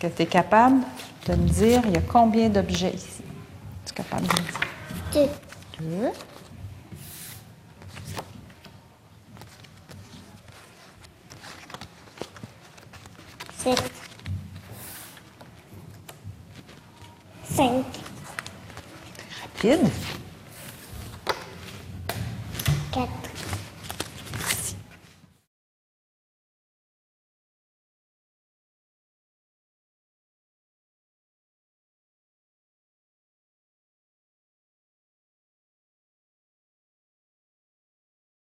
Est-ce que tu es capable de me dire, il y a combien d'objets ici? Tu es capable de me dire? Deux. Deux. Sept. Cinq. Rapide. Quatre.